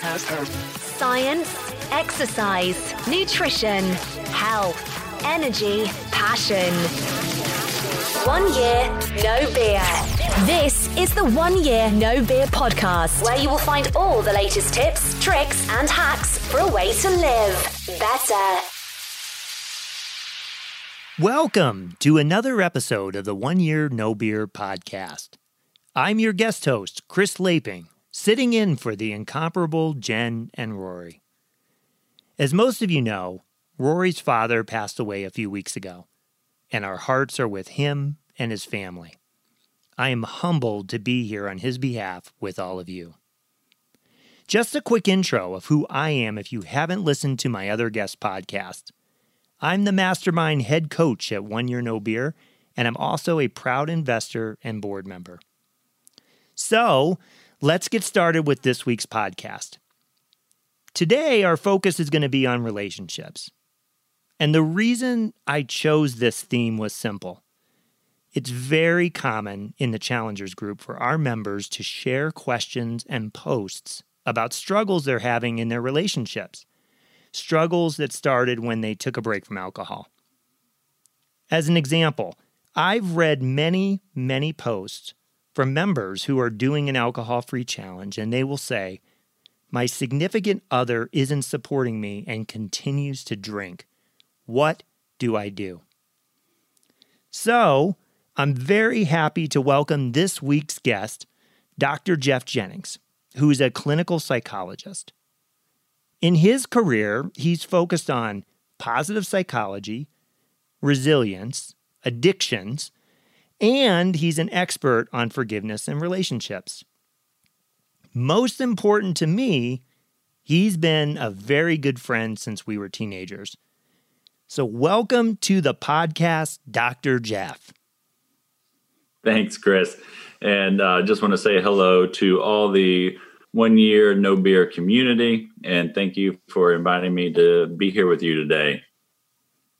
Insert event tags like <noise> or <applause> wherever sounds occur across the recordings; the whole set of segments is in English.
Science, exercise, nutrition, health, energy, passion. One year, no beer. This is the One Year No Beer podcast, where you will find all the latest tips, tricks, and hacks for a way to live better. Welcome to another episode of the One Year No Beer podcast. I'm your guest host, Chris Laping, sitting in for the incomparable Jen and Rory. As most of you know, Rory's father passed away a few weeks ago and our hearts are with him and his family. I am humbled to be here on his behalf with all of you. Just a quick intro of who I am if you haven't listened to my other guest podcast. I'm the mastermind head coach at One Year No Beer, and I'm also a proud investor and board member. So, let's get started with this week's podcast. Today, our focus is going to be on relationships. And the reason I chose this theme was simple. It's very common in the Challengers group for our members to share questions and posts about struggles they're having in their relationships, struggles that started when they took a break from alcohol. As an example, I've read many, many posts from members who are doing an alcohol free challenge, and they will say, My significant other isn't supporting me and continues to drink. What do I do? So, I'm very happy to welcome this week's guest, Dr. Jeff Jennings, who is a clinical psychologist. In his career, he's focused on positive psychology, resilience, addictions, and he's an expert on forgiveness and relationships. Most important to me, he's been a very good friend since we were teenagers so, welcome to the podcast, Dr. Jeff. Thanks, Chris. And uh, just want to say hello to all the one year no beer community. And thank you for inviting me to be here with you today.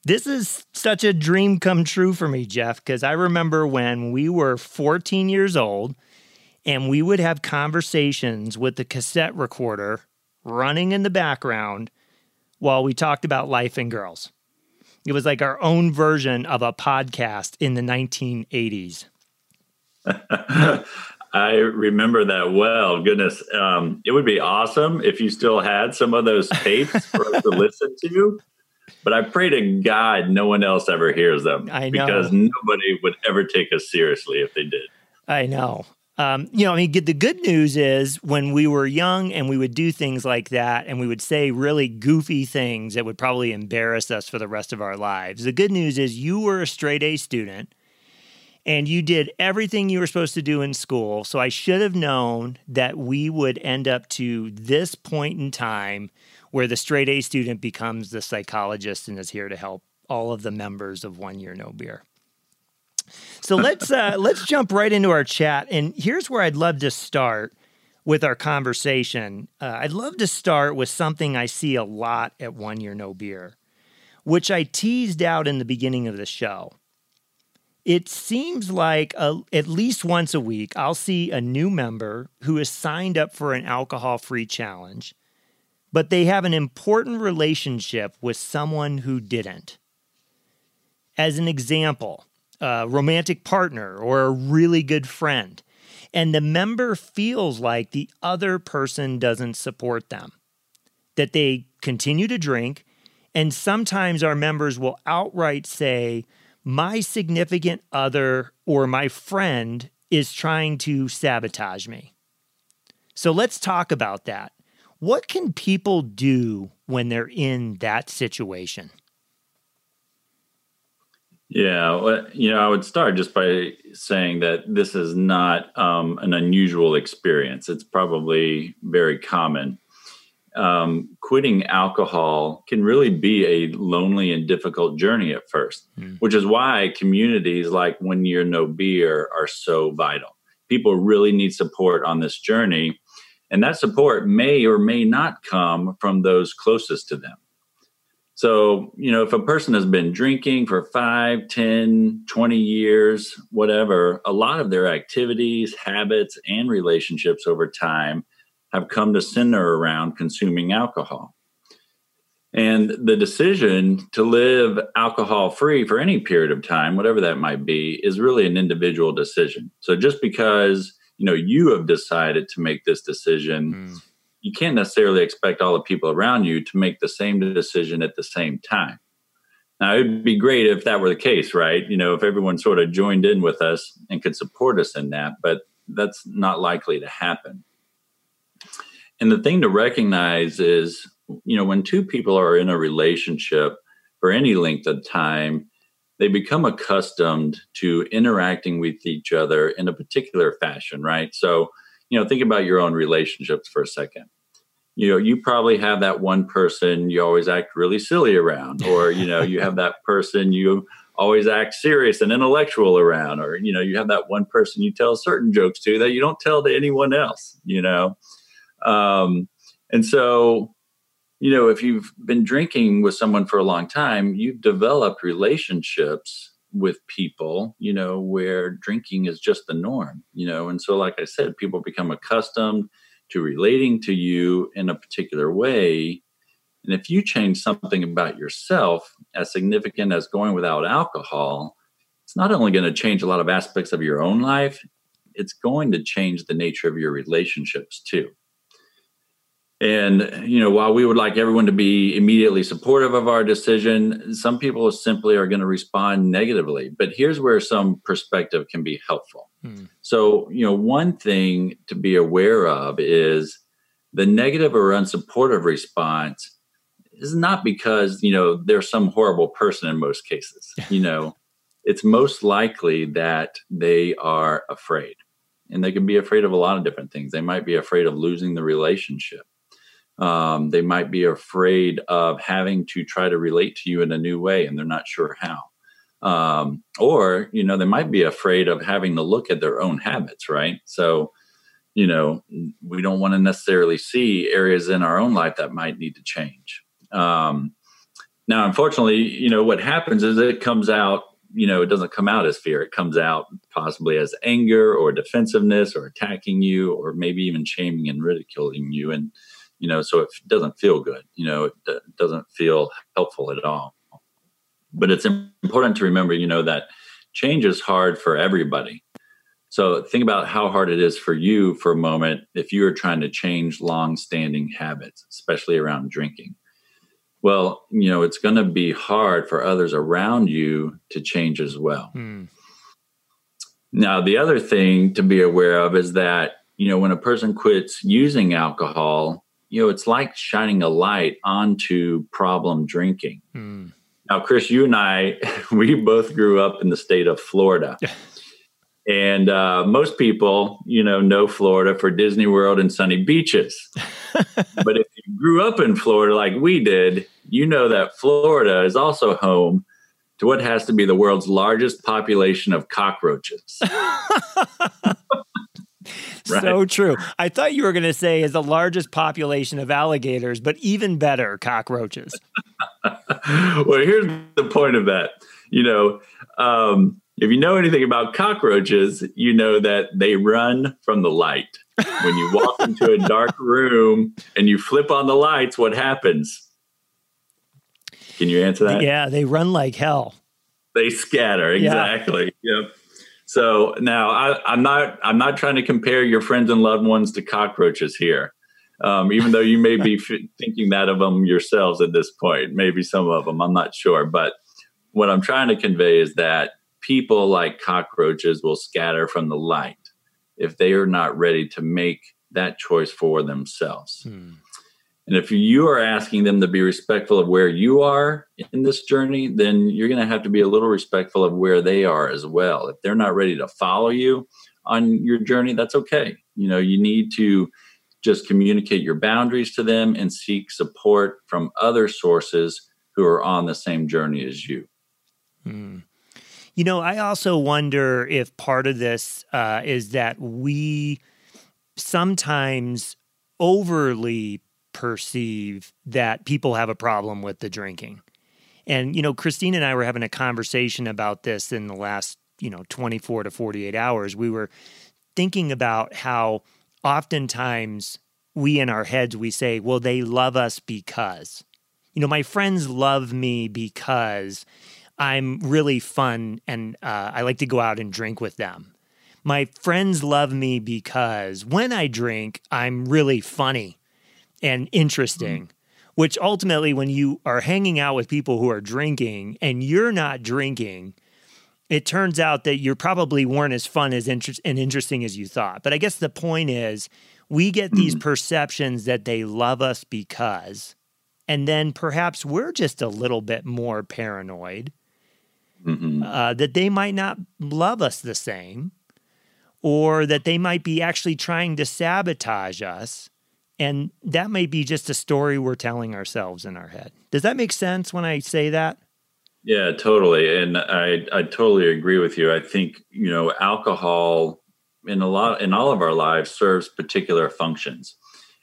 This is such a dream come true for me, Jeff, because I remember when we were 14 years old and we would have conversations with the cassette recorder running in the background while we talked about life and girls. It was like our own version of a podcast in the 1980s. <laughs> I remember that well. Goodness, um, it would be awesome if you still had some of those tapes for us to listen to. But I pray to God no one else ever hears them. I know. Because nobody would ever take us seriously if they did. I know. Um, you know, I mean, the good news is when we were young and we would do things like that and we would say really goofy things that would probably embarrass us for the rest of our lives. The good news is you were a straight A student and you did everything you were supposed to do in school. So I should have known that we would end up to this point in time where the straight A student becomes the psychologist and is here to help all of the members of One Year No Beer. So <laughs> let's uh, let's jump right into our chat, and here's where I'd love to start with our conversation. Uh, I'd love to start with something I see a lot at One Year No Beer, which I teased out in the beginning of the show. It seems like a, at least once a week, I'll see a new member who has signed up for an alcohol free challenge, but they have an important relationship with someone who didn't. As an example, a romantic partner or a really good friend. And the member feels like the other person doesn't support them, that they continue to drink. And sometimes our members will outright say, My significant other or my friend is trying to sabotage me. So let's talk about that. What can people do when they're in that situation? Yeah, well, you know, I would start just by saying that this is not um, an unusual experience. It's probably very common. um, quitting alcohol can really be a lonely and difficult journey at first, mm. which is why communities like One Year No Beer are so vital. People really need support on this journey, and that support may or may not come from those closest to them. So, you know, if a person has been drinking for 5, 10, 20 years, whatever, a lot of their activities, habits, and relationships over time have come to center around consuming alcohol. And the decision to live alcohol free for any period of time, whatever that might be, is really an individual decision. So just because, you know, you have decided to make this decision, mm you can't necessarily expect all the people around you to make the same decision at the same time. Now, it would be great if that were the case, right? You know, if everyone sort of joined in with us and could support us in that, but that's not likely to happen. And the thing to recognize is, you know, when two people are in a relationship for any length of time, they become accustomed to interacting with each other in a particular fashion, right? So, you know, think about your own relationships for a second. You know, you probably have that one person you always act really silly around, or, you know, you have that person you always act serious and intellectual around, or, you know, you have that one person you tell certain jokes to that you don't tell to anyone else, you know. Um, and so, you know, if you've been drinking with someone for a long time, you've developed relationships with people, you know, where drinking is just the norm, you know. And so, like I said, people become accustomed to relating to you in a particular way. And if you change something about yourself as significant as going without alcohol, it's not only going to change a lot of aspects of your own life, it's going to change the nature of your relationships too. And, you know, while we would like everyone to be immediately supportive of our decision, some people simply are going to respond negatively. But here's where some perspective can be helpful. Hmm. So, you know, one thing to be aware of is the negative or unsupportive response is not because, you know, they're some horrible person in most cases. <laughs> you know, it's most likely that they are afraid. And they can be afraid of a lot of different things. They might be afraid of losing the relationship um, they might be afraid of having to try to relate to you in a new way and they're not sure how. Um, or, you know, they might be afraid of having to look at their own habits, right? So, you know, we don't want to necessarily see areas in our own life that might need to change. Um, now, unfortunately, you know, what happens is it comes out, you know, it doesn't come out as fear. It comes out possibly as anger or defensiveness or attacking you or maybe even shaming and ridiculing you. And, you know, so it doesn't feel good, you know, it doesn't feel helpful at all. But it's important to remember, you know, that change is hard for everybody. So think about how hard it is for you for a moment if you are trying to change long-standing habits, especially around drinking. Well, you know, it's going to be hard for others around you to change as well. Hmm. Now, the other thing to be aware of is that, you know, when a person quits using alcohol, you know, it's like shining a light onto problem drinking. Mm. Now, Chris, you and I, <laughs> we both grew up in the state of Florida. and uh, most people, you know, know Florida for Disney World and sunny beaches. <laughs> but if you grew up in Florida like we did, you know that Florida is also home to what has to be the world's largest population of cockroaches. <laughs> <laughs> Right. So true. I thought you were going to say is the largest population of alligators, but even better, cockroaches. <laughs> well, here's the point of that. You know, um, if you know anything about cockroaches, you know that they run from the light. When you walk <laughs> into a dark room and you flip on the lights, what happens? Can you answer that? Yeah, they run like hell. They scatter, exactly. Yeah. Yep. So now I, am not I'm not trying to compare your friends and loved ones to cockroaches here, um, even though you may be <laughs> f- thinking that of them yourselves at this point. Maybe some of them, I'm not sure. But what I'm trying to convey is that people like cockroaches will scatter from the light if they are not ready to make that choice for themselves. Hmm. And if you are asking them to be respectful of where you are in this journey, then you're going to have to be a little respectful of where they are as well. If they're not ready to follow you on your journey, that's okay. You know, you need to just communicate your boundaries to them and seek support from other sources who are on the same journey as you. Mm. You know, I also wonder if part of this uh, is that we sometimes overly perceive that people have a problem with the drinking. And, you know, Christine and I were having a conversation about this in the last, you know, 24 to 48 hours. We were thinking about how oftentimes we in our heads, we say, well, they love us because. You know, my friends love me because I'm really fun and uh, I like to go out and drink with them. My friends love me because when I drink, I'm really funny and interesting. Mm-hmm. Which ultimately, when you are hanging out with people who are drinking and you're not drinking, it turns out that you probably weren't as fun as inter- and interesting as you thought. But I guess the point is, we get these mm. perceptions that they love us because, and then perhaps we're just a little bit more paranoid mm-hmm. uh, that they might not love us the same, or that they might be actually trying to sabotage us and that may be just a story we're telling ourselves in our head. Does that make sense when I say that? Yeah, totally. And I, I totally agree with you. I think, you know, alcohol in a lot in all of our lives serves particular functions.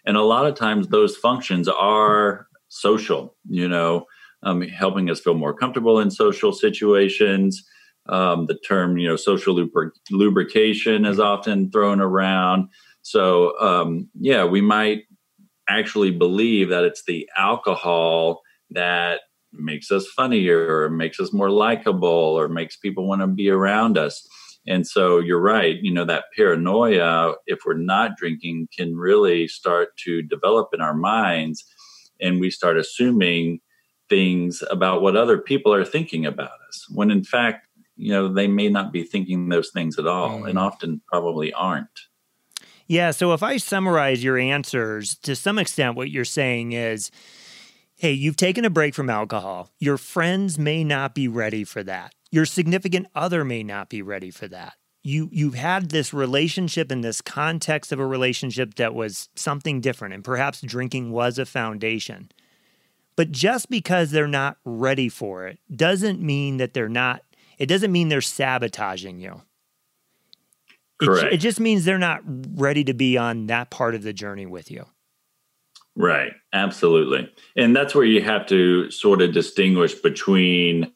And a lot of times those functions are social, you know, um, helping us feel more comfortable in social situations. Um, the term, you know, social lubrication is often thrown around. So, um, yeah, we might actually believe that it's the alcohol that makes us funnier or makes us more likable or makes people want to be around us. And so you're right, you know, that paranoia, if we're not drinking, can really start to develop in our minds. And we start assuming things about what other people are thinking about us, when in fact, you know, they may not be thinking those things at all mm. and often probably aren't. Yeah. So if I summarize your answers to some extent, what you're saying is, hey, you've taken a break from alcohol. Your friends may not be ready for that. Your significant other may not be ready for that. You you've had this relationship in this context of a relationship that was something different and perhaps drinking was a foundation. But just because they're not ready for it doesn't mean that they're not it doesn't mean they're sabotaging you. Correct. It, it just means they're not ready to be on that part of the journey with you. Right. Absolutely. And that's where you have to sort of distinguish between,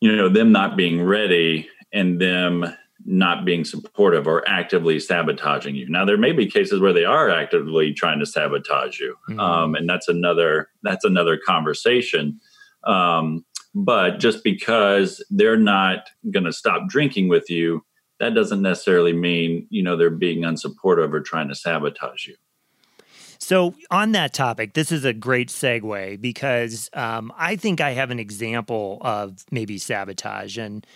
you know, them not being ready and them not being supportive or actively sabotaging you. Now, there may be cases where they are actively trying to sabotage you, mm-hmm. um, and that's another that's another conversation. Um, but just because they're not going to stop drinking with you that doesn't necessarily mean you know they're being unsupportive or trying to sabotage you. So on that topic this is a great segue because um, i think i have an example of maybe sabotage. And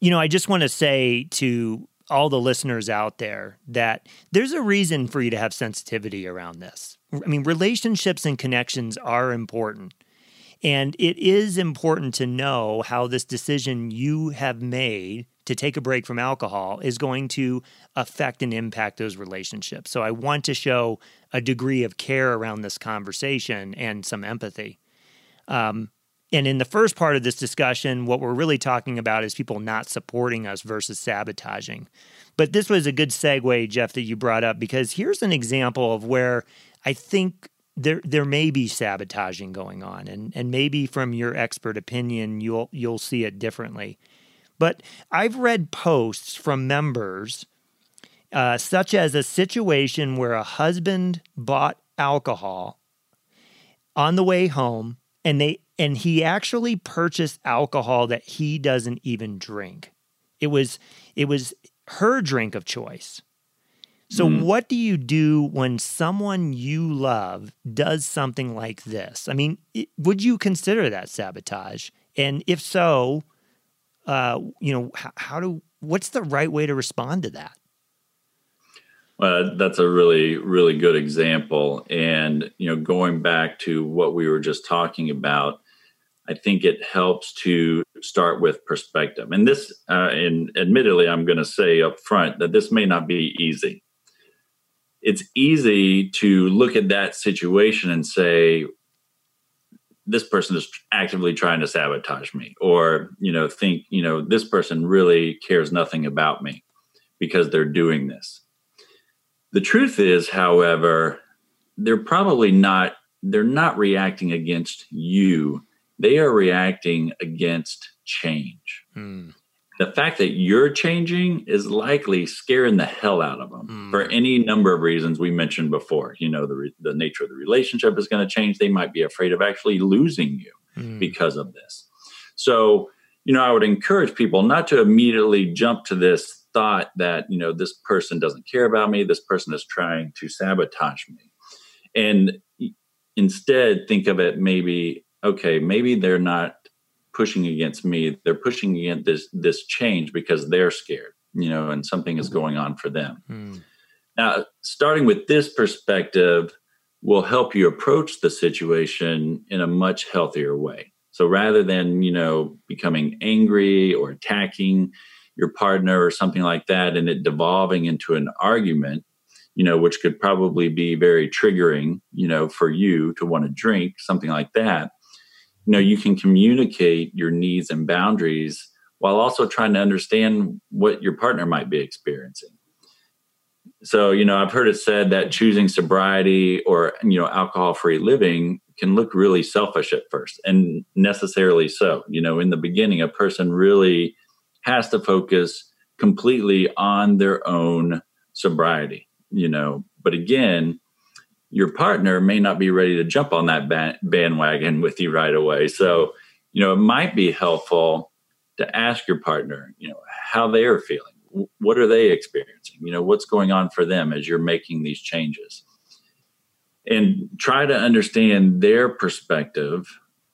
you know i just want to say to all the listeners out there that there's a reason for you to have sensitivity around this. I mean relationships and connections are important. And it is important to know how this decision you have made to take a break from alcohol is going to affect and impact those relationships. So I want to show a degree of care around this conversation and some empathy. Um, and in the first part of this discussion, what we're really talking about is people not supporting us versus sabotaging. But this was a good segue, Jeff, that you brought up because here's an example of where I think there there may be sabotaging going on, and and maybe from your expert opinion, you'll you'll see it differently. But I've read posts from members, uh, such as a situation where a husband bought alcohol on the way home, and they and he actually purchased alcohol that he doesn't even drink. It was it was her drink of choice. So, mm. what do you do when someone you love does something like this? I mean, would you consider that sabotage? And if so, uh, you know, how, how do what's the right way to respond to that? Well, that's a really, really good example. And, you know, going back to what we were just talking about, I think it helps to start with perspective. And this, uh, and admittedly, I'm going to say up front that this may not be easy. it's easy to look at that situation and say, this person is actively trying to sabotage me or you know think you know this person really cares nothing about me because they're doing this. The truth is however they're probably not they're not reacting against you. They are reacting against change. Mm. The fact that you're changing is likely scaring the hell out of them mm. for any number of reasons we mentioned before you know the, re- the nature of the relationship is going to change they might be afraid of actually losing you mm. because of this so you know i would encourage people not to immediately jump to this thought that you know this person doesn't care about me this person is trying to sabotage me and instead think of it maybe okay maybe they're not pushing against me they're pushing against this this change because they're scared you know and something is going on for them. Mm. now starting with this perspective will help you approach the situation in a much healthier way. So rather than you know becoming angry or attacking your partner or something like that and it devolving into an argument you know which could probably be very triggering you know for you to want to drink something like that you know you can communicate your needs and boundaries while also trying to understand what your partner might be experiencing so you know i've heard it said that choosing sobriety or you know alcohol free living can look really selfish at first and necessarily so you know in the beginning a person really has to focus completely on their own sobriety, you know. But again, your partner may not be ready to jump on that bandwagon with you right away. So, you know, it might be helpful to ask your partner, you know, how they are feeling. What are they experiencing? You know, what's going on for them as you're making these changes? And try to understand their perspective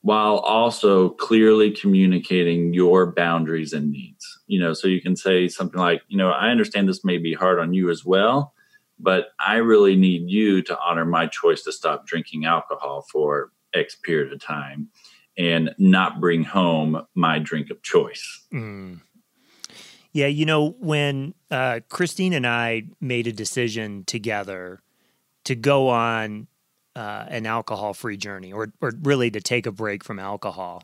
while also clearly communicating your boundaries and needs. You know, so you can say something like, you know, I understand this may be hard on you as well, but I really need you to honor my choice to stop drinking alcohol for X period of time and not bring home my drink of choice. Mm. Yeah, you know, when uh, Christine and I made a decision together to go on uh, an alcohol free journey or, or really to take a break from alcohol.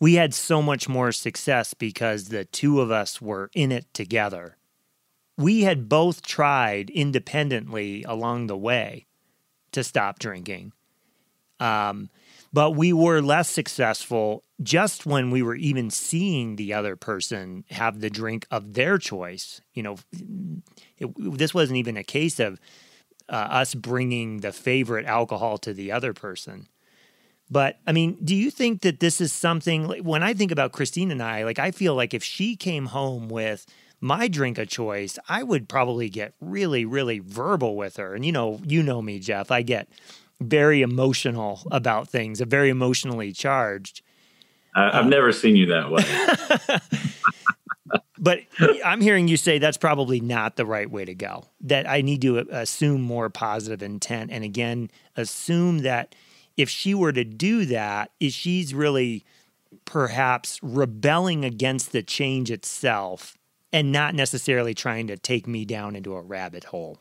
We had so much more success because the two of us were in it together. We had both tried independently along the way to stop drinking. Um, but we were less successful just when we were even seeing the other person have the drink of their choice. You know, it, this wasn't even a case of uh, us bringing the favorite alcohol to the other person. But I mean, do you think that this is something when I think about Christine and I, like I feel like if she came home with my drink of choice, I would probably get really, really verbal with her. And you know, you know me, Jeff. I get very emotional about things, a very emotionally charged. I've um, never seen you that way. <laughs> but I'm hearing you say that's probably not the right way to go. That I need to assume more positive intent. And again, assume that if she were to do that, is she's really perhaps rebelling against the change itself and not necessarily trying to take me down into a rabbit hole.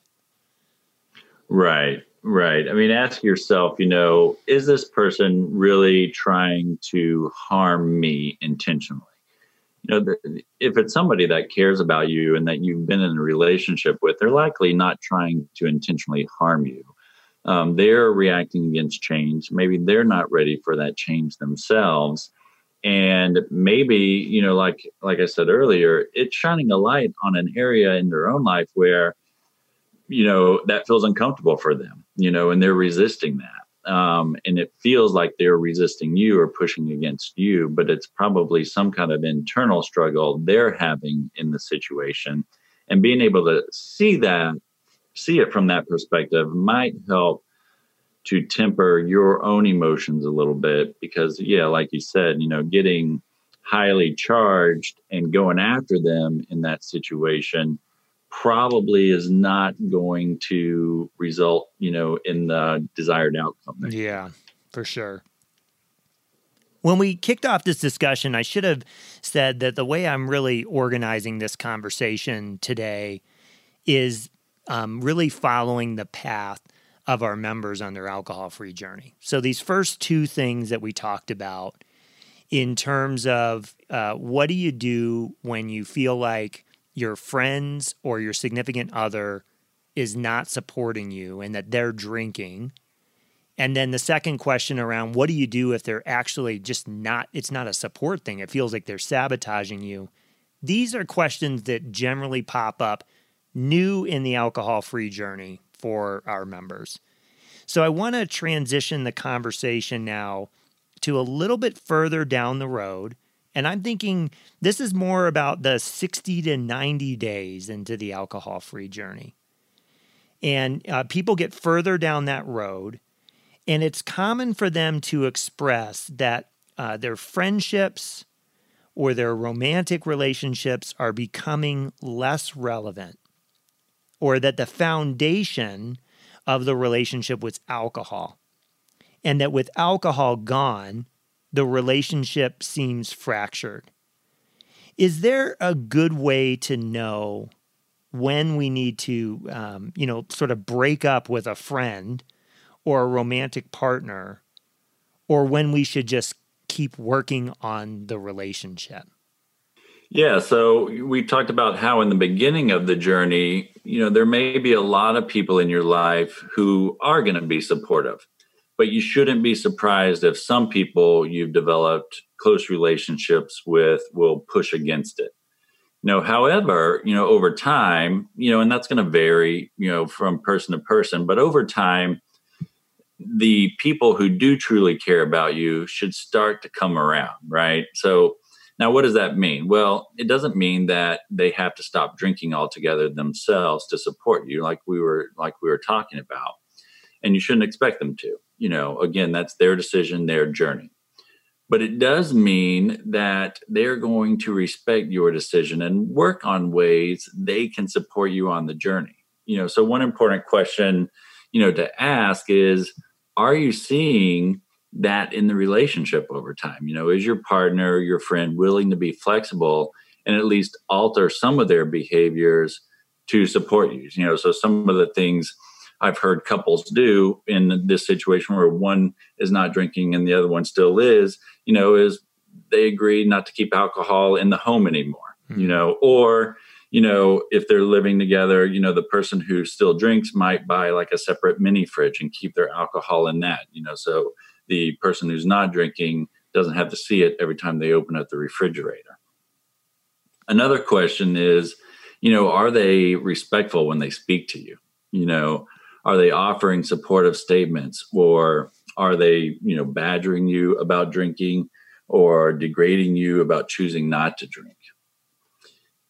Right, right. I mean, ask yourself, you know, is this person really trying to harm me intentionally? you know, if it's somebody that cares about you and that you've been in a relationship with, they're likely not trying to intentionally harm you. Um, they're reacting against change. Maybe they're not ready for that change themselves. And maybe, you know, like like I said earlier, it's shining a light on an area in their own life where, you know, that feels uncomfortable for them, you know, and they're resisting that um, and it feels like they're resisting you or pushing against you, but it's probably some kind of internal struggle they're having in the situation. And being able to see that, see it from that perspective might help to temper your own emotions a little bit because, yeah, like you said, you know, getting highly charged and going after them in that situation probably is not going to result, you know, in the desired outcome. There. Yeah, for sure. When we kicked off this discussion, I should have said that the way I'm really organizing this conversation today is um, really following the path of our members on their alcohol free journey. So, these first two things that we talked about in terms of uh, what do you do when you feel like your friends or your significant other is not supporting you and that they're drinking. And then the second question around what do you do if they're actually just not, it's not a support thing. It feels like they're sabotaging you. These are questions that generally pop up new in the alcohol free journey for our members. So I want to transition the conversation now to a little bit further down the road. And I'm thinking this is more about the 60 to 90 days into the alcohol free journey. And uh, people get further down that road, and it's common for them to express that uh, their friendships or their romantic relationships are becoming less relevant, or that the foundation of the relationship was alcohol and that with alcohol gone, the relationship seems fractured. Is there a good way to know when we need to, um, you know, sort of break up with a friend or a romantic partner, or when we should just keep working on the relationship? Yeah, so we talked about how in the beginning of the journey, you know, there may be a lot of people in your life who are going to be supportive but you shouldn't be surprised if some people you've developed close relationships with will push against it. You know, however, you know, over time, you know, and that's going to vary, you know, from person to person, but over time, the people who do truly care about you should start to come around, right? So, now, what does that mean? Well, it doesn't mean that they have to stop drinking altogether themselves to support you, like we were like we were talking about, and you shouldn't expect them to you know, again, that's their decision, their journey. But it does mean that they're going to respect your decision and work on ways they can support you on the journey. You know, so one important question, you know, to ask is are you seeing that in the relationship over time? You know, is your partner, your friend willing to be flexible and at least alter some of their behaviors to support you? You know, so some of the things I've heard couples do in this situation where one is not drinking and the other one still is, you know, is they agree not to keep alcohol in the home anymore, mm-hmm. you know, or, you know, if they're living together, you know, the person who still drinks might buy like a separate mini fridge and keep their alcohol in that, you know, so the person who's not drinking doesn't have to see it every time they open up the refrigerator. Another question is, you know, are they respectful when they speak to you? You know, are they offering supportive statements or are they you know badgering you about drinking or degrading you about choosing not to drink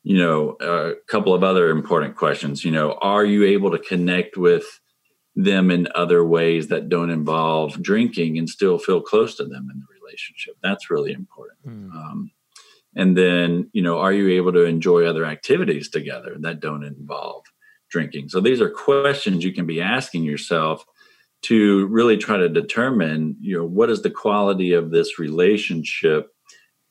you know a couple of other important questions you know are you able to connect with them in other ways that don't involve drinking and still feel close to them in the relationship that's really important mm. um, and then you know are you able to enjoy other activities together that don't involve drinking? So these are questions you can be asking yourself to really try to determine, you know, what is the quality of this relationship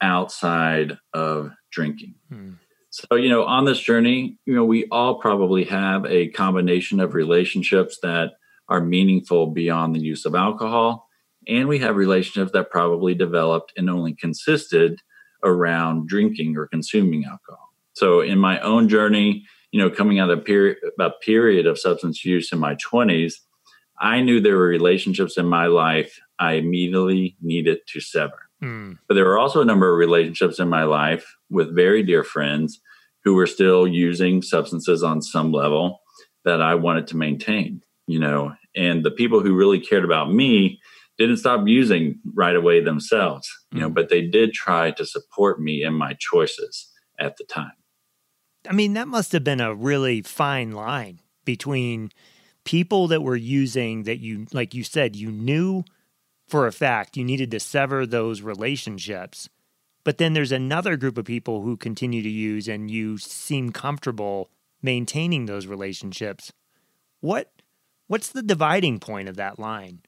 outside of drinking. Hmm. So, you know, on this journey, you know, we all probably have a combination of relationships that are meaningful beyond the use of alcohol. And we have relationships that probably developed and only consisted around drinking or consuming alcohol. So, in my own journey, you know, coming out of a period, a period of substance use in my 20s, I knew there were relationships in my life I immediately needed to sever. Mm. But there were also a number of relationships in my life with very dear friends who were still using substances on some level that I wanted to maintain, you know, and the people who really cared about me didn't stop using right away themselves, you mm. know, hmm. but they did try to support me in my choices at the time. I mean, that must have been a really fine line between people that were using that you, like you said, you knew for a fact you needed to sever those relationships. But then there's another group of people who continue to use and you seem comfortable maintaining those relationships. What what's the dividing point of that line?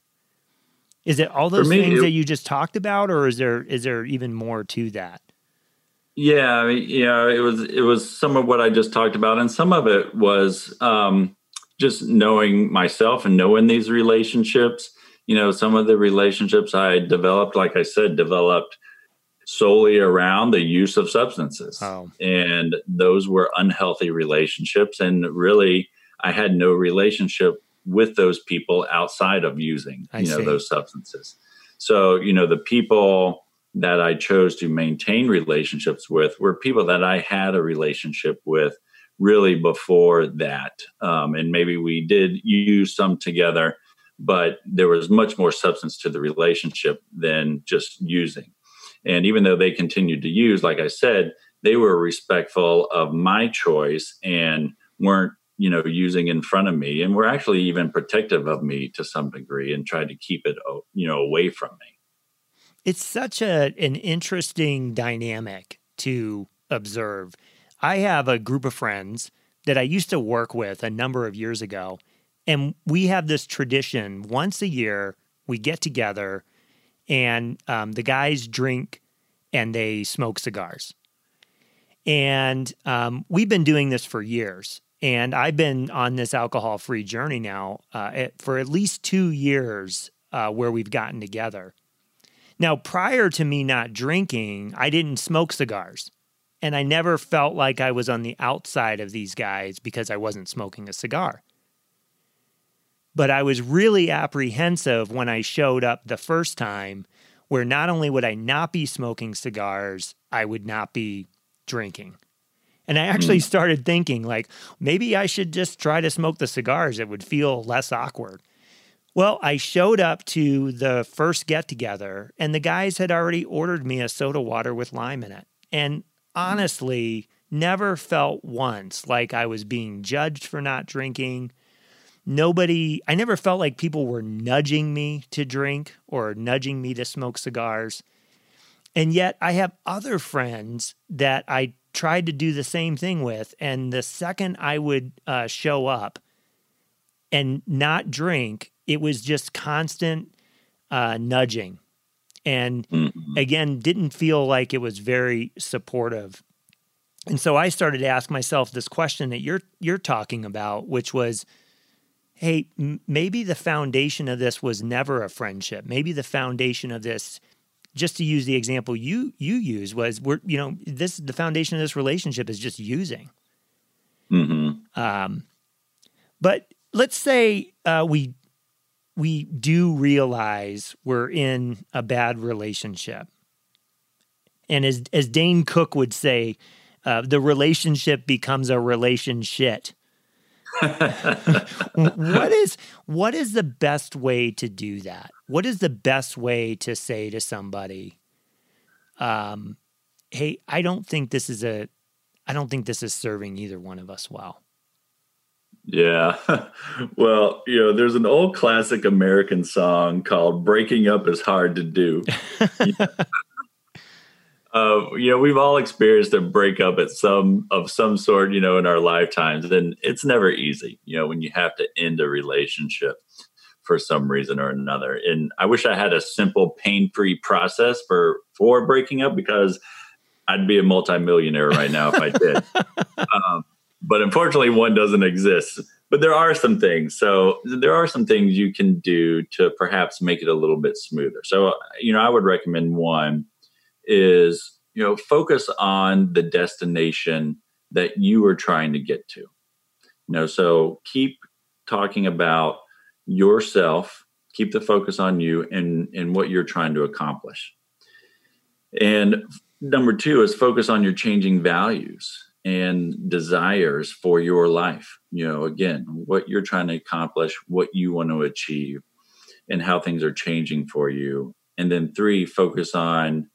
Is it all those me, things it, that you just talked about or is there is there even more to that? Yeah, yeah, it was it was some of what I just talked about, and some of it was, um, just knowing myself and knowing these relationships, you know, some of the relationships I developed, like I said, developed solely around the use of substances. Oh. And those were unhealthy relationships. And really, I had no relationship with those people outside of using, I you know, see. those substances. So, you know, the people that I chose to maintain relationships with were people that I had a relationship with really before that. Um, and maybe we did use some together, but there was much more substance to the relationship than just using. And even though they continued to use, like I said, they were respectful of my choice and weren't you know using in front of me and were actually even protective of me to some degree and tried to keep it uh, you know away from me it's such a an interesting dynamic to observe I have a group of friends that I used to work with a number of years ago. And we have this tradition once a year, we get together and um, the guys drink and they smoke cigars. And um, we've been doing this for years. And I've been on this alcohol free journey now uh, for at least two years uh, where we've gotten together. Now, prior to me not drinking, I didn't smoke cigars. And I never felt like I was on the outside of these guys because I wasn't smoking a cigar. But I was really apprehensive when I showed up the first time, where not only would I not be smoking cigars, I would not be drinking. And I actually mm. started thinking, like, maybe I should just try to smoke the cigars. It would feel less awkward. Well, I showed up to the first get together, and the guys had already ordered me a soda water with lime in it. And honestly never felt once like I was being judged for not drinking. Nobody, I never felt like people were nudging me to drink or nudging me to smoke cigars. And yet I have other friends that I tried to do the same thing with. And the second I would uh, show up and not drink, it was just constant uh, nudging and mm-hmm. again didn't feel like it was very supportive and so i started to ask myself this question that you're you're talking about which was hey m- maybe the foundation of this was never a friendship maybe the foundation of this just to use the example you you use was we're you know this the foundation of this relationship is just using mm-hmm. um but let's say uh, we we do realize we're in a bad relationship. And as, as Dane Cook would say, uh, the relationship becomes a relationship. <laughs> what is what is the best way to do that? What is the best way to say to somebody, um, "Hey, I don't think this is a, I don't think this is serving either one of us well." Yeah. <laughs> Well, you know, there's an old classic American song called Breaking Up is Hard to Do. <laughs> uh, you know, we've all experienced a breakup at some of some sort, you know, in our lifetimes. And it's never easy, you know, when you have to end a relationship for some reason or another. And I wish I had a simple, pain-free process for for breaking up because I'd be a multimillionaire right now if I did. <laughs> um, but unfortunately one doesn't exist but there are some things so there are some things you can do to perhaps make it a little bit smoother so you know i would recommend one is you know focus on the destination that you are trying to get to you know so keep talking about yourself keep the focus on you and and what you're trying to accomplish and number two is focus on your changing values and desires for your life. You know, again, what you're trying to accomplish, what you want to achieve, and how things are changing for you. And then three, focus on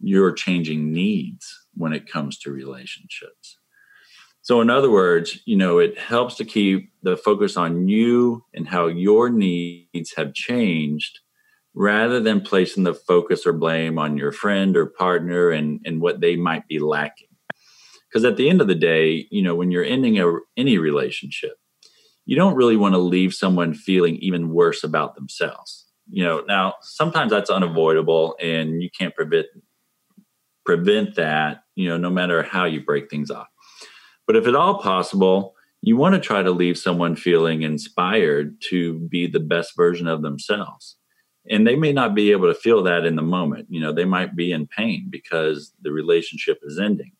your changing needs when it comes to relationships. So, in other words, you know, it helps to keep the focus on you and how your needs have changed rather than placing the focus or blame on your friend or partner and, and what they might be lacking because at the end of the day you know when you're ending a, any relationship you don't really want to leave someone feeling even worse about themselves you know now sometimes that's unavoidable and you can't prevent prevent that you know no matter how you break things off but if at all possible you want to try to leave someone feeling inspired to be the best version of themselves. And they may not be able to feel that in the moment. You know, they might be in pain because the relationship is ending.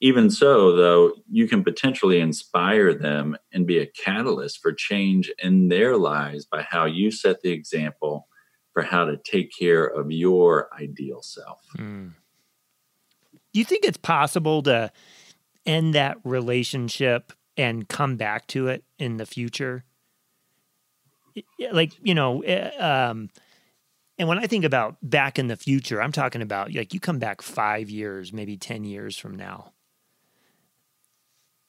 Even so, though, you can potentially inspire them and be a catalyst for change in their lives by how you set the example for how to take care of your ideal self. Mm. Do you think it's possible to end that relationship and come back to it in the future? Like, you know, eh, um, and when I think about back in the future, I'm talking about like you come back five years, maybe 10 years from now.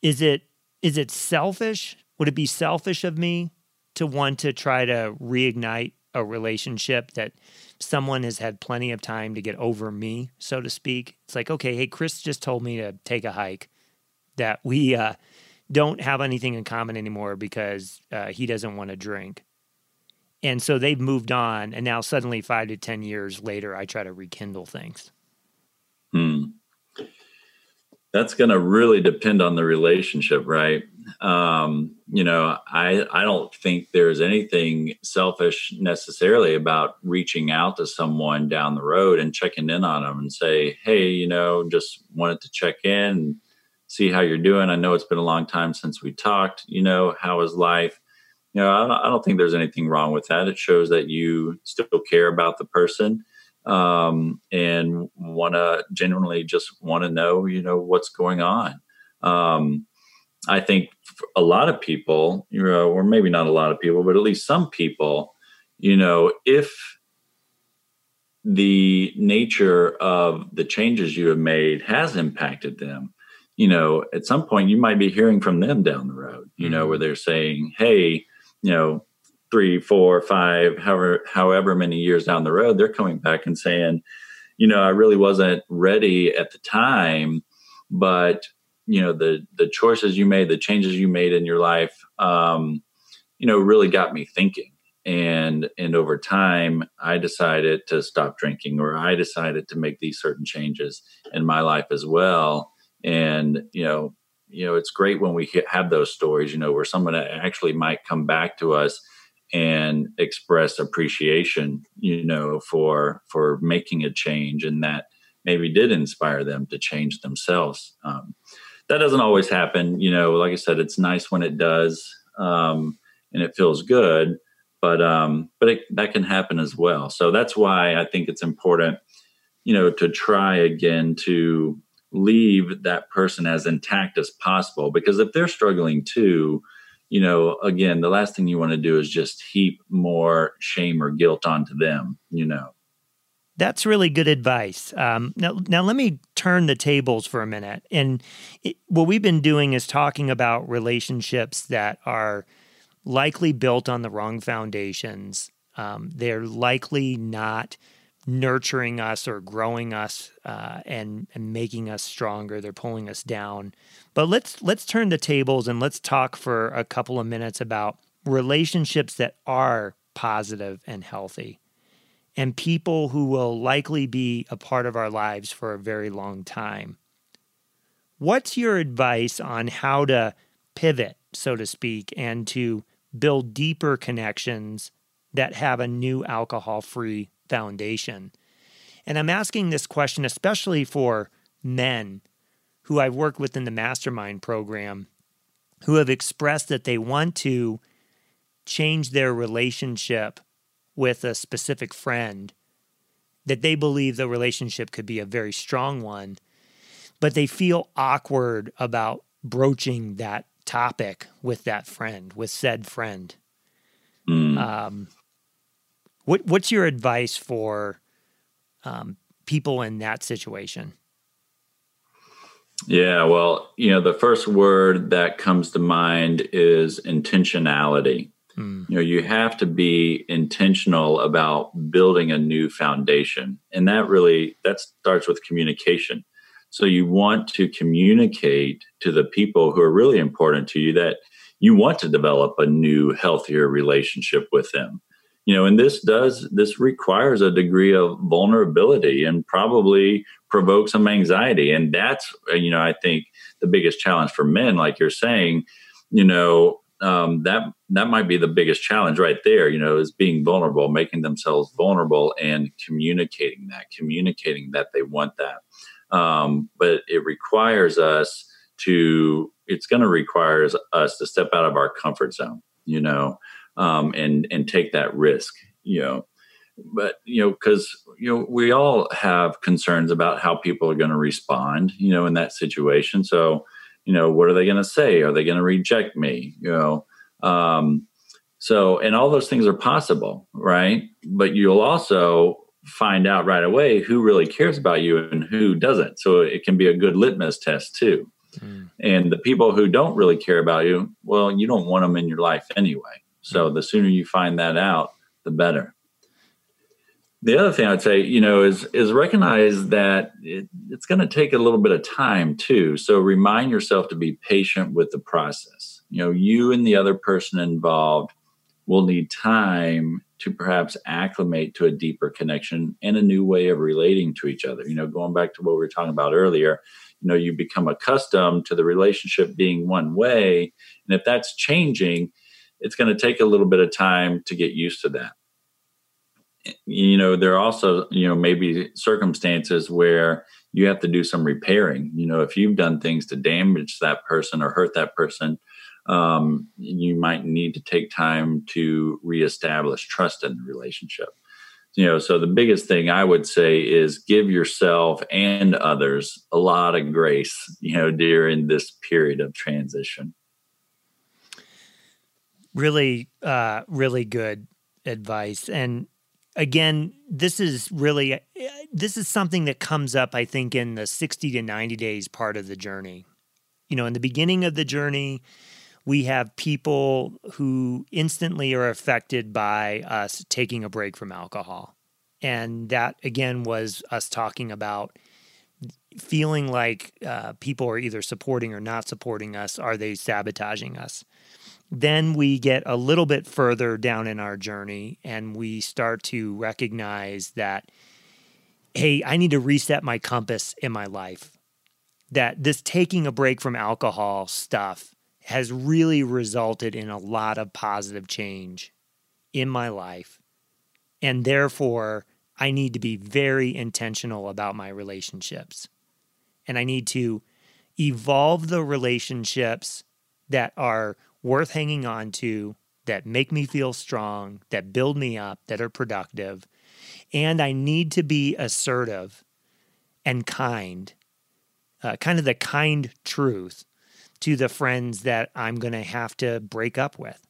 Is it is it selfish? Would it be selfish of me to want to try to reignite a relationship that someone has had plenty of time to get over me, so to speak. It's like, okay, hey, Chris just told me to take a hike, that we uh, don't have anything in common anymore because uh, he doesn't want to drink. And so they've moved on. And now, suddenly, five to 10 years later, I try to rekindle things. Hmm. That's going to really depend on the relationship, right? Um, you know, I I don't think there's anything selfish necessarily about reaching out to someone down the road and checking in on them and say, hey, you know, just wanted to check in, see how you're doing. I know it's been a long time since we talked. You know, how is life? You know, I don't, I don't think there's anything wrong with that. It shows that you still care about the person um, and want to genuinely just want to know, you know, what's going on. Um, I think a lot of people, you know, or maybe not a lot of people, but at least some people, you know, if the nature of the changes you have made has impacted them, you know, at some point you might be hearing from them down the road, you know, where mm-hmm. they're saying, hey, you know, three, four, five, however, however many years down the road, they're coming back and saying, you know, I really wasn't ready at the time, but you know the the choices you made the changes you made in your life um, you know really got me thinking. And and over time i decided to stop drinking or i decided to make these certain changes in my life as well. And you know you know it's great when we have those stories you know where someone actually might come back to us and express appreciation you know for for making a change and that maybe did inspire them to change themselves um, that doesn't always happen. You know, like I said, it's nice when it does, um, and it feels good. But um, but it, that can happen as well. So that's why I think it's important, you know, to try again to leave that person as intact as possible. Because if they're struggling too, you know, again, the last thing you want to do is just heap more shame or guilt onto them. You know. That's really good advice. Um, now, now let me turn the tables for a minute. And it, what we've been doing is talking about relationships that are likely built on the wrong foundations. Um, they're likely not nurturing us or growing us uh, and and making us stronger. They're pulling us down. But let's let's turn the tables and let's talk for a couple of minutes about relationships that are positive and healthy and people who will likely be a part of our lives for a very long time. What's your advice on how to pivot, so to speak, and to build deeper connections that have a new alcohol free foundation? And I'm asking this question especially for men who I've worked with in the mastermind program who have expressed that they want to change their relationship with a specific friend that they believe the relationship could be a very strong one, but they feel awkward about broaching that topic with that friend, with said friend. Mm. Um, what what's your advice for um, people in that situation? Yeah, well, you know, the first word that comes to mind is intentionality. Mm. You know, you have to be intentional about building a new foundation. And that really that starts with communication. So you want to communicate to the people who are really important to you that you want to develop a new healthier relationship with them. You know, and this does this requires a degree of vulnerability and probably provoke some anxiety and that's you know, I think the biggest challenge for men like you're saying you know, um, that that might be the biggest challenge right there. You know, is being vulnerable, making themselves vulnerable, and communicating that, communicating that they want that. Um, but it requires us to. It's going to require us to step out of our comfort zone. You know, um, and and take that risk. You know, but you know because you know we all have concerns about how people are going to respond you know in that situation so you know what are they going to say? Are they going to reject me? You know um, so and all those things are possible right? But you'll also find out right away who really cares about you and who doesn't. So it can be a good litmus test too. Mm. and the people who don't really care about you well you don't want them in your life anyway. So mm. the sooner you find that out the better the other thing I'd say, you know, is is recognize that it, it's going to take a little bit of time too. So remind yourself to be patient with the process. You know, you and the other person involved will need time to perhaps acclimate to a deeper connection and a new way of relating to each other. You know, going back to what we were talking about earlier, you know, you become accustomed to the relationship being one way, and if that's changing, it's going to take a little bit of time to get used to that you know there are also you know maybe circumstances where you have to do some repairing. You know if you've done things to damage that person or hurt that person um, you might need to take time to reestablish trust in the relationship. You know so the biggest thing i would say is give yourself and others a lot of grace you know during this period of transition. Really uh really good advice. And again, this is really uh, this is something that comes up I think in the 60 to 90 days part of the journey. You know, in the beginning of the journey, we have people who instantly are affected by us taking a break from alcohol. And that again was us talking about feeling like uh, people are either supporting or not supporting us. Are they sabotaging us? then we get a little bit further down in our journey and we start to recognize that, hey, I need to reset my compass in my life. That this taking a break from alcohol stuff has really resulted in a lot of positive change in my life. And therefore, I need to be very intentional about my relationships. And I need to evolve the relationships that are worth hanging on to, that make me feel strong, that build me up, that are productive. And I need to be assertive and kind, uh, kind of the kind truth to the friends that I'm going to have to break up with.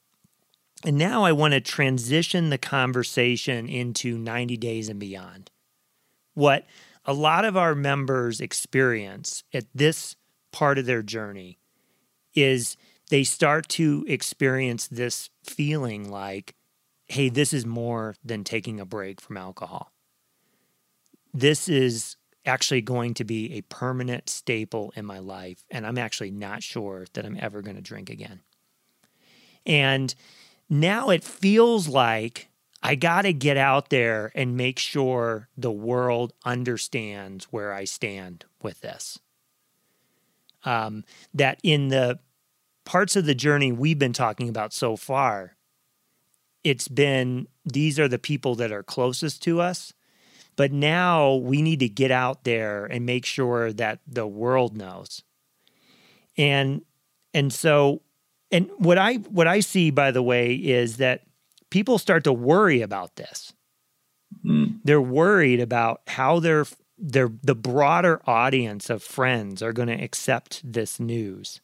And now I want to transition the conversation into 90 days and beyond. What a lot of our members experience at this part of their journey is they start to experience this feeling like, hey, this is more than taking a break from alcohol. This is actually going to be a permanent staple in my life. And I'm actually not sure that I'm ever going to drink again. And now it feels like I got to get out there and make sure the world understands where I stand with this. Um, that in the parts of the journey we've been talking about so far, it's been these are the people that are closest to us. But now we need to get out there and make sure that the world knows. And and so and what I what I see by the way is that people start to worry about this. Mm. They're worried about how their their the broader audience of friends are going to accept this news.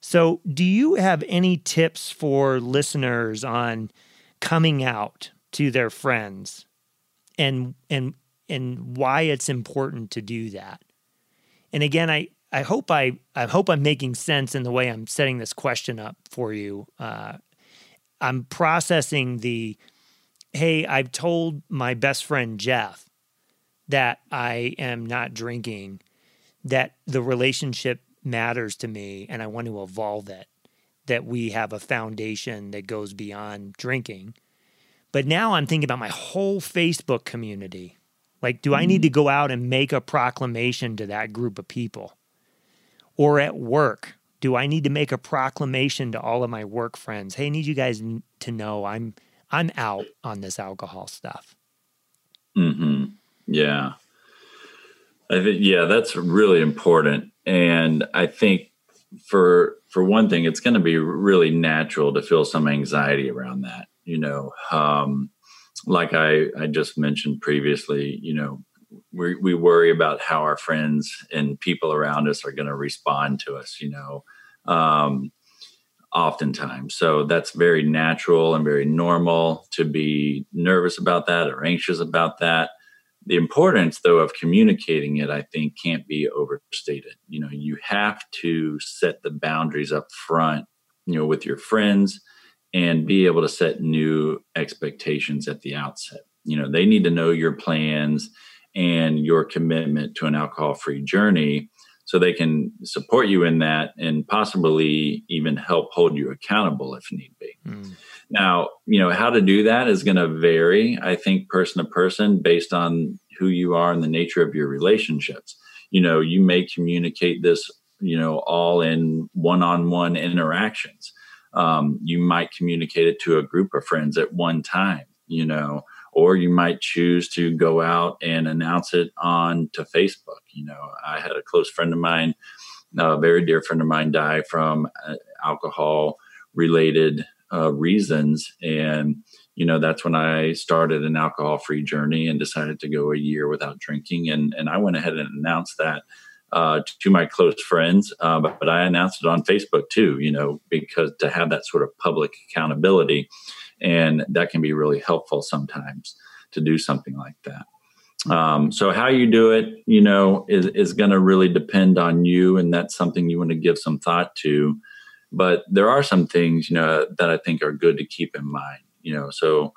So, do you have any tips for listeners on coming out to their friends and and and why it's important to do that? And again, I I hope I I hope I'm making sense in the way I'm setting this question up for you. Uh, I'm processing the hey, I've told my best friend Jeff that I am not drinking, that the relationship matters to me and I want to evolve it, that we have a foundation that goes beyond drinking. But now I'm thinking about my whole Facebook community. Like, do I need to mm. go out and make a proclamation to that group of people? Or at work, Do I need to make a proclamation to all of my work friends? Hey, I need you guys to know I'm I'm out on this alcohol stuff. Mm-hmm. Yeah. I think yeah, that's really important, and I think for for one thing, it's going to be really natural to feel some anxiety around that. You know, um, like I I just mentioned previously, you know, we we worry about how our friends and people around us are going to respond to us. You know, um, oftentimes, so that's very natural and very normal to be nervous about that or anxious about that. The importance though of communicating it i think can't be overstated. You know you have to set the boundaries up front you know with your friends and be able to set new expectations at the outset. You know they need to know your plans and your commitment to an alcohol free journey so they can support you in that and possibly even help hold you accountable if need be. Mm. Now, you know, how to do that is going to vary, I think, person to person based on who you are and the nature of your relationships. You know, you may communicate this, you know, all in one on one interactions. Um, you might communicate it to a group of friends at one time, you know, or you might choose to go out and announce it on to Facebook. You know, I had a close friend of mine, a very dear friend of mine, die from uh, alcohol related uh, reasons, and you know that's when I started an alcohol free journey and decided to go a year without drinking, and and I went ahead and announced that. Uh, to my close friends, uh, but, but, I announced it on Facebook too, you know, because to have that sort of public accountability and that can be really helpful sometimes to do something like that. Um, so how you do it, you know, is, is going to really depend on you, and that's something you want to give some thought to. But there are some things, you know, that I think are good to keep in mind. You know, so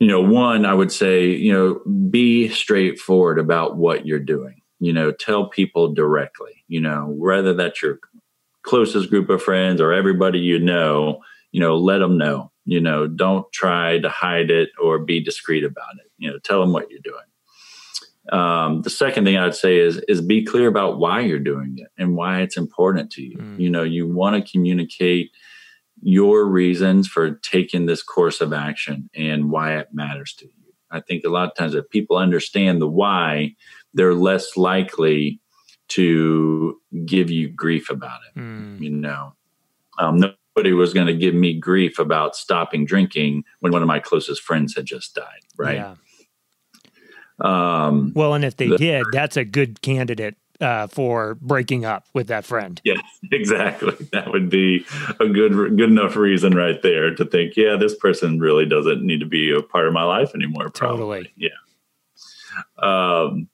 you know, one, I would say, you know, be straightforward about what you're doing. You know, tell people directly. You know, whether that's your closest group of friends or everybody you know, you know, let them know you know don't try to hide it or be discreet about it. You know tell them what you're doing. Um, the second thing i'd say is is be clear about why you're doing it and why it's important to you. Mm. you know you want to communicate your reasons for taking this course of action and why it matters to you. I think a lot of times if people understand the why they're less likely to give you grief about it mm. you know. Um, no, nobody was going to give me grief about stopping drinking when one of my closest friends had just died. Right. Yeah. Um, well, and if they the, did, that's a good candidate uh, for breaking up with that friend. Yes, <laughs> exactly. That would be a good, good enough reason right there to think, yeah, this person really doesn't need to be a part of my life anymore. Probably. Totally. Yeah. Um,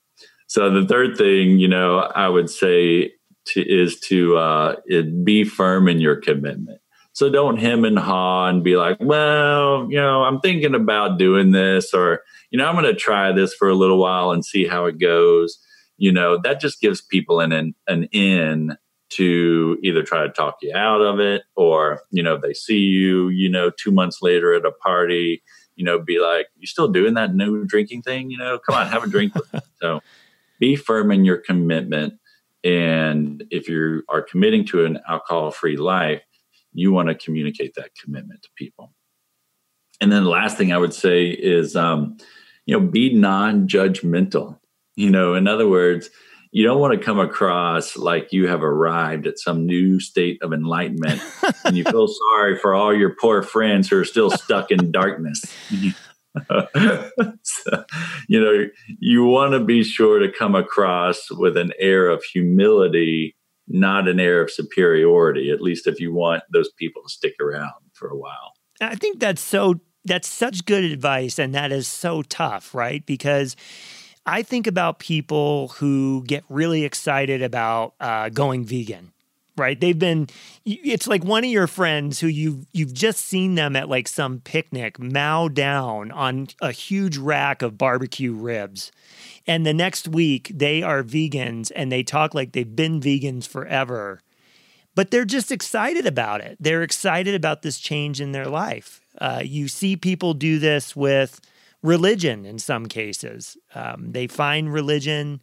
so the third thing, you know, I would say to, is to uh, be firm in your commitment. So don't hem and haw and be like, well, you know, I'm thinking about doing this or, you know, I'm going to try this for a little while and see how it goes. You know, that just gives people an, an, an in to either try to talk you out of it or, you know, they see you, you know, two months later at a party, you know, be like, you still doing that no drinking thing? You know, come on, have a drink. <laughs> so be firm in your commitment. And if you are committing to an alcohol free life, you want to communicate that commitment to people. And then the last thing I would say is, um, you know, be non-judgmental. You know, in other words, you don't want to come across like you have arrived at some new state of enlightenment <laughs> and you feel sorry for all your poor friends who are still stuck in <laughs> darkness. <laughs> so, you know, you want to be sure to come across with an air of humility not an air of superiority, at least if you want those people to stick around for a while. I think that's so that's such good advice and that is so tough, right? Because I think about people who get really excited about uh, going vegan right? They've been it's like one of your friends who you you've just seen them at like some picnic mow down on a huge rack of barbecue ribs. And the next week they are vegans and they talk like they've been vegans forever. But they're just excited about it. They're excited about this change in their life. Uh, you see people do this with religion in some cases. Um, they find religion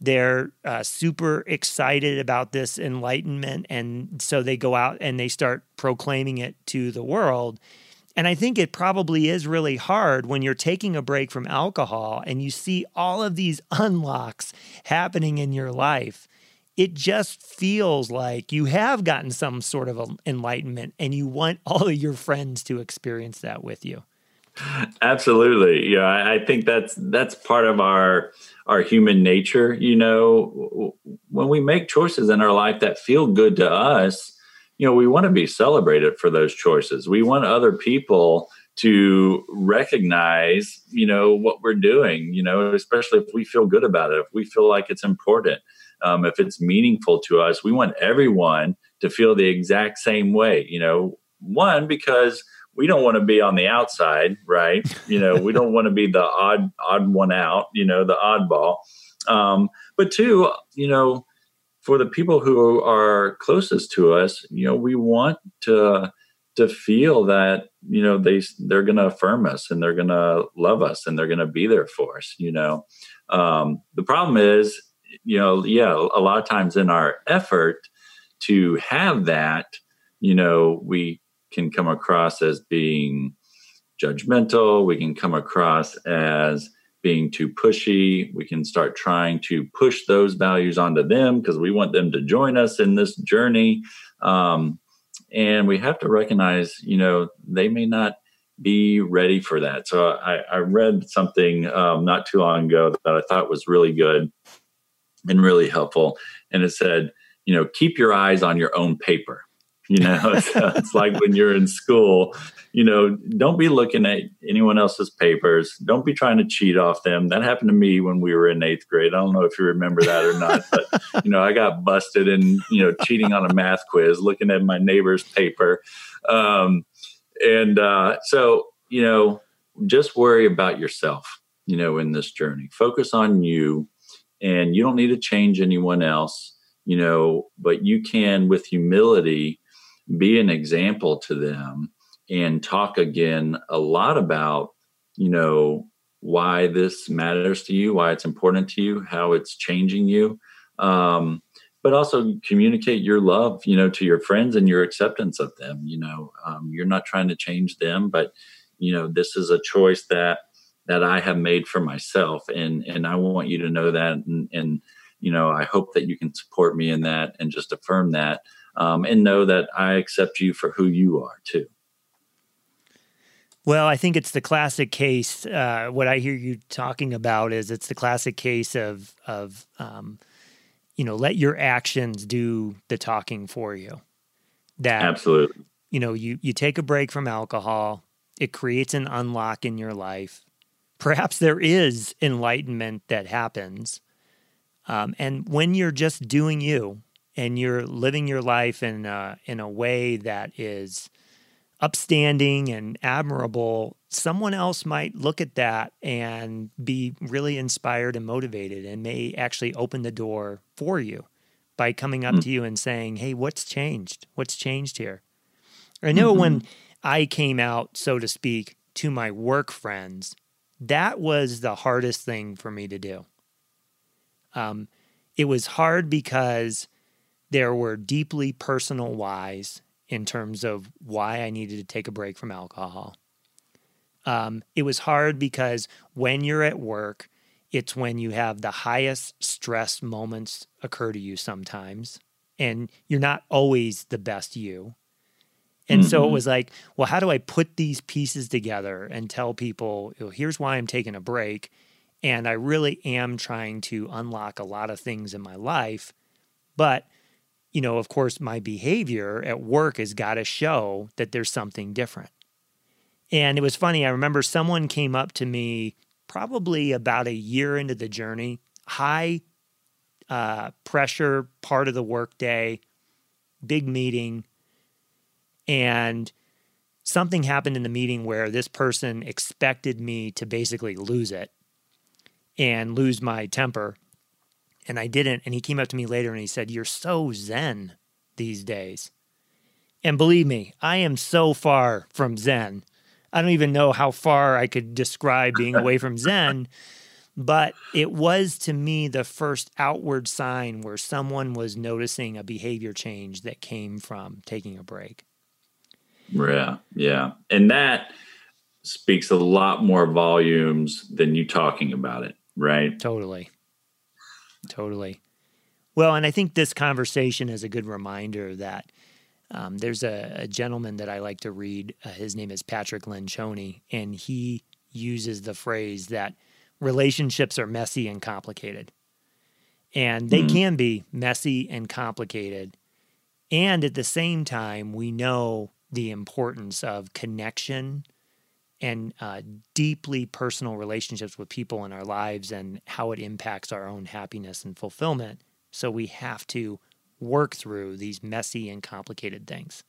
they're uh, super excited about this enlightenment. And so they go out and they start proclaiming it to the world. And I think it probably is really hard when you're taking a break from alcohol and you see all of these <laughs> unlocks happening in your life. It just feels like you have gotten some sort of enlightenment and you want <laughs> all of your friends to experience that with you. Absolutely. Yeah, I think that's that's part of our our human nature, you know, when we make choices in our life that feel good to us, you know, we want to be celebrated for those choices. We want other people to recognize, you know, what we're doing, you know, especially if we feel good about it, if we feel like it's important, um, if it's meaningful to us, we want everyone to feel the exact same way, you know, one, because we don't want to be on the outside, right? You know, we don't want to be the odd odd one out, you know, the oddball. Um, but two, you know, for the people who are closest to us, you know, we want to to feel that you know they they're going to affirm us and they're going to love us and they're going to be there for us. You know, um, the problem is, you know, yeah, a lot of times in our effort to have that, you know, we can come across as being judgmental. We can come across as being too pushy. We can start trying to push those values onto them because we want them to join us in this journey. Um, and we have to recognize, you know, they may not be ready for that. So I, I read something um, not too long ago that I thought was really good and really helpful. And it said, you know, keep your eyes on your own paper. You know, <laughs> it's like when you're in school, you know, don't be looking at anyone else's papers. Don't be trying to cheat off them. That happened to me when we were in eighth grade. I don't know if you remember that or not, but, <laughs> you know, I got busted in, you know, cheating on a math quiz, looking at my neighbor's paper. Um, and uh, so, you know, just worry about yourself, you know, in this journey. Focus on you, and you don't need to change anyone else, you know, but you can, with humility, be an example to them and talk again a lot about you know why this matters to you why it's important to you how it's changing you. Um, but also communicate your love you know to your friends and your acceptance of them you know. Um, you're not trying to change them but you know this is a choice that that i have made for myself and and i want you to know that and, and you know i hope that you can support me in that and just affirm that um, and know that I accept you for who you are too. Well, I think it's the classic case. Uh, what I hear you talking about is it's the classic case of of um, you know let your actions do the talking for you. That absolutely. You know, you you take a break from alcohol. It creates an unlock in your life. Perhaps there is enlightenment that happens. Um, and when you're just doing you, and you're living your life in a, in a way that is upstanding and admirable, someone else might look at that and be really inspired and motivated and may actually open the door for you by coming up mm-hmm. to you and saying, Hey, what's changed? What's changed here? I know mm-hmm. when I came out, so to speak, to my work friends, that was the hardest thing for me to do. Um, it was hard because there were deeply personal whys in terms of why I needed to take a break from alcohol. Um, it was hard because when you're at work, it's when you have the highest stress moments occur to you sometimes, and you're not always the best you. And mm-hmm. so it mm-hmm. was like, well, how do I put these pieces together and tell people, know, here's why I'm taking a break? And I really am trying to unlock a lot of things in my life, but you know, of course, my behavior at work has got to show that there's something different. And it was funny. I remember someone came up to me probably about a year into the journey, high uh, pressure part of the workday, big meeting. And something happened in the meeting where this person expected me to basically lose it and lose my temper and I didn't. And he came up to me later and he said, You're so zen these days. And believe me, I am so far from zen. I don't even know how far I could describe being away from zen. But it was to me the first outward sign where someone was noticing a behavior change that came from taking a break. Yeah, yeah. And that speaks a lot more volumes than you talking about it, right? Totally. Totally. Well, and I think this conversation is a good reminder that um, there's a, a, gentleman that I like to read. Uh, his name is Patrick Lencioni, and he uses the phrase that relationships are messy and complicated. And they mm-hmm. can be messy and complicated. And at the same time, we know the importance of connection and uh, deeply personal relationships with people in our lives and how it impacts our own happiness and fulfillment. So we have to work through these messy and complicated things.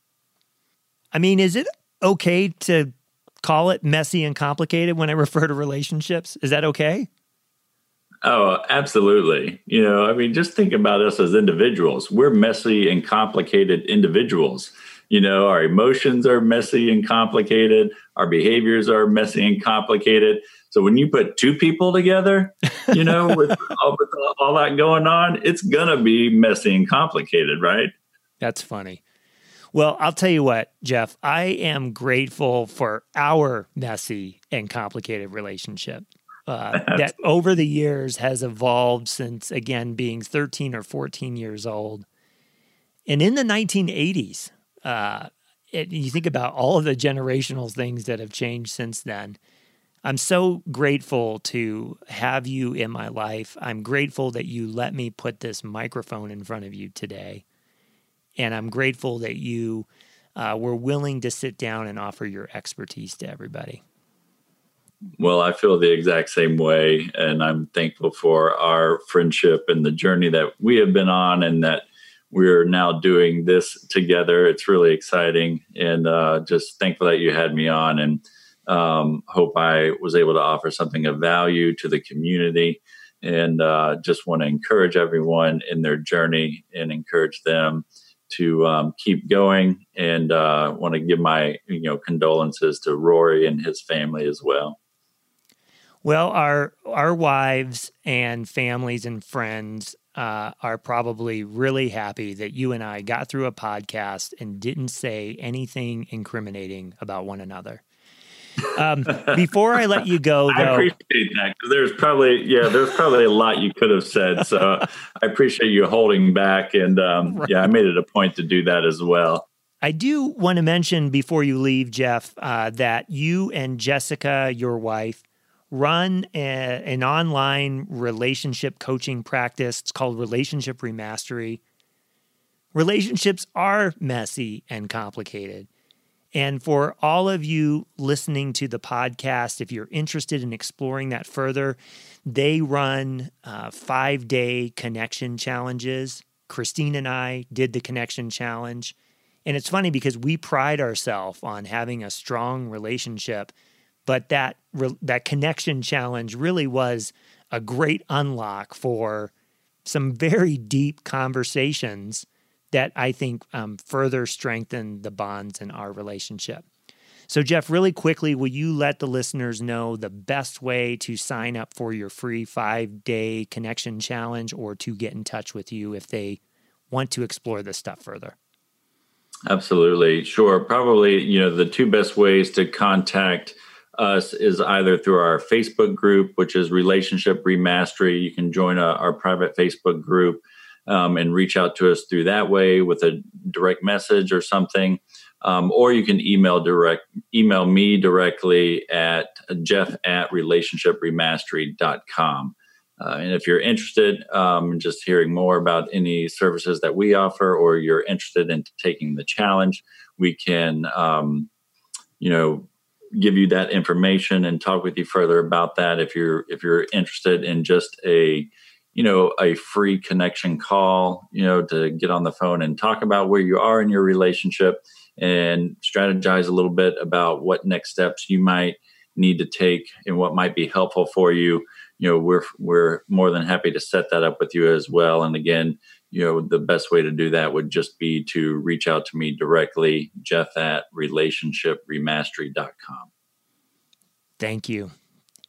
I mean, is it okay to call it messy and complicated when I <laughs> refer to relationships? Is that okay? Oh, absolutely. You know, I mean, just think about us as individuals. We're messy and complicated individuals. You know, our emotions are messy and complicated. Our behaviors are messy and complicated. So when you put two people together, you know, <laughs> with, all, with all that going on, it's going to be messy and complicated, right? That's funny. Well, I'll tell you what, Jeff, I am grateful for our messy and complicated relationship. Uh, <laughs> that over the years has evolved since, again, being 13 or 14 years old. And in the 1980s, uh, it, you think about all of the generational things that have changed since then. I'm so grateful to have you in my life. I'm grateful that you let me put this microphone in front of you today. And I'm grateful that you uh, were willing to sit down and offer your expertise to everybody. Well, I feel the exact same way. And I'm thankful for our friendship and the journey that we have been on and that we're now doing this together. It's really exciting, and uh, just thankful that you had me on, and um, hope I was able to offer something of value to the community. And uh, just want to encourage everyone in their journey and encourage them to um, keep going. And uh, want to give my you know condolences to Rory and his family as well. Well, our our wives and families and friends uh, are probably really happy that you and I got through a podcast and didn't say anything incriminating about one another. Um, <laughs> before I let you go, though, I appreciate that because there's probably yeah, there's probably a lot you could have said. So <laughs> I appreciate you holding back, and um, right. yeah, I made it a point to do that as well. I do want to mention before you leave, Jeff, uh, that you and Jessica, your wife, run a, an online relationship coaching practice. It's called Relationship Remastery. Relationships are messy and complicated. And for all of you listening to the podcast, if you're interested in exploring that further, they run uh, five day connection challenges. Christine and I did the connection challenge. And it's funny because we pride ourselves on having a strong relationship but that that connection challenge really was a great unlock for some very deep conversations that I think um, further strengthen the bonds in our relationship. So, Jeff, really quickly, will you let the listeners know the best way to sign up for your free five day connection challenge or to get in touch with you if they want to explore this stuff further? Absolutely. Sure. Probably, you know, the two best ways to contact us is either through our Facebook group, which is Relationship Remastery. You can join a, our private Facebook group um, and reach out to us through that way with a direct message or something. Um, or you can email direct email me directly at jeff at relationshipremastery.com. Uh, and if you're interested um, in just hearing more about any services that we offer, or you're interested in taking the challenge, we can, um, you know, give you that information and talk with you further about that if you're if you're interested in just a you know a free connection call you know to get on the phone and talk about where you are in your relationship and strategize a little bit about what next steps you might need to take and what might be helpful for you. You know we're we're more than happy to set that up with you as well. And again you know, the best way to do that would just be to reach out to me directly, Jeff at relationshipremastery.com. Thank you.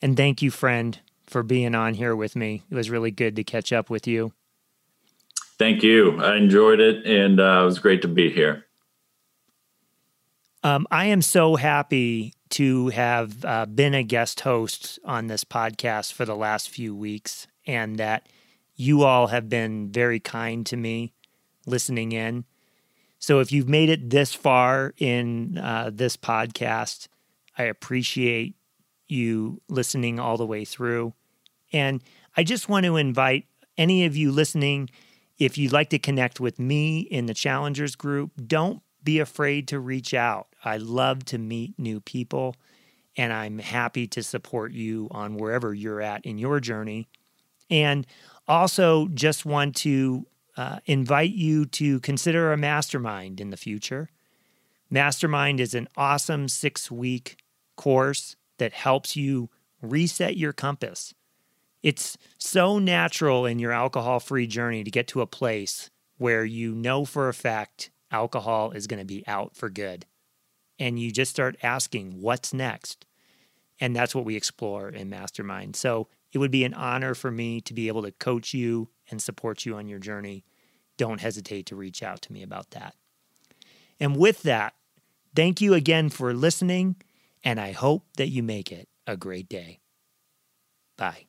And thank you, friend, for being on here with me. It was really good to catch up with you. Thank you. I enjoyed it, and uh, it was great to be here. Um, I am so happy to have uh, been a guest host on this podcast for the last few weeks, and that you all have been very kind to me listening in. So if you've made it this far in uh, this podcast, I appreciate you listening all the way through. And I just want to invite any of you listening, if you'd like to connect with me in the Challengers group, don't be afraid to reach out. I love to meet new people, and I'm happy to support you on wherever you're at in your journey. And also, just want to uh, invite you to consider a mastermind in the future. Mastermind is an awesome six week course that helps you reset your compass. It's so natural in your alcohol free journey to get to a place where you know for a fact alcohol is going to be out for good. And you just start asking, what's next? And that's what we explore in Mastermind. So it would be an honor for me to be able to coach you and support you on your journey. Don't hesitate to reach out to me about that. And with that, thank you again for listening and I hope that you make it a great day. Bye.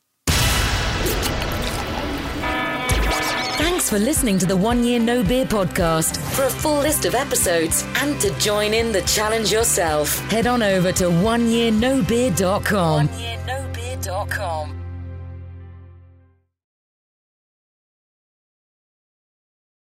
Thanks for listening to the One Year No Beer podcast. For a full list of episodes and to join in the challenge yourself, head on over to oneyearnobeer.com. Oneyearnobeer.com.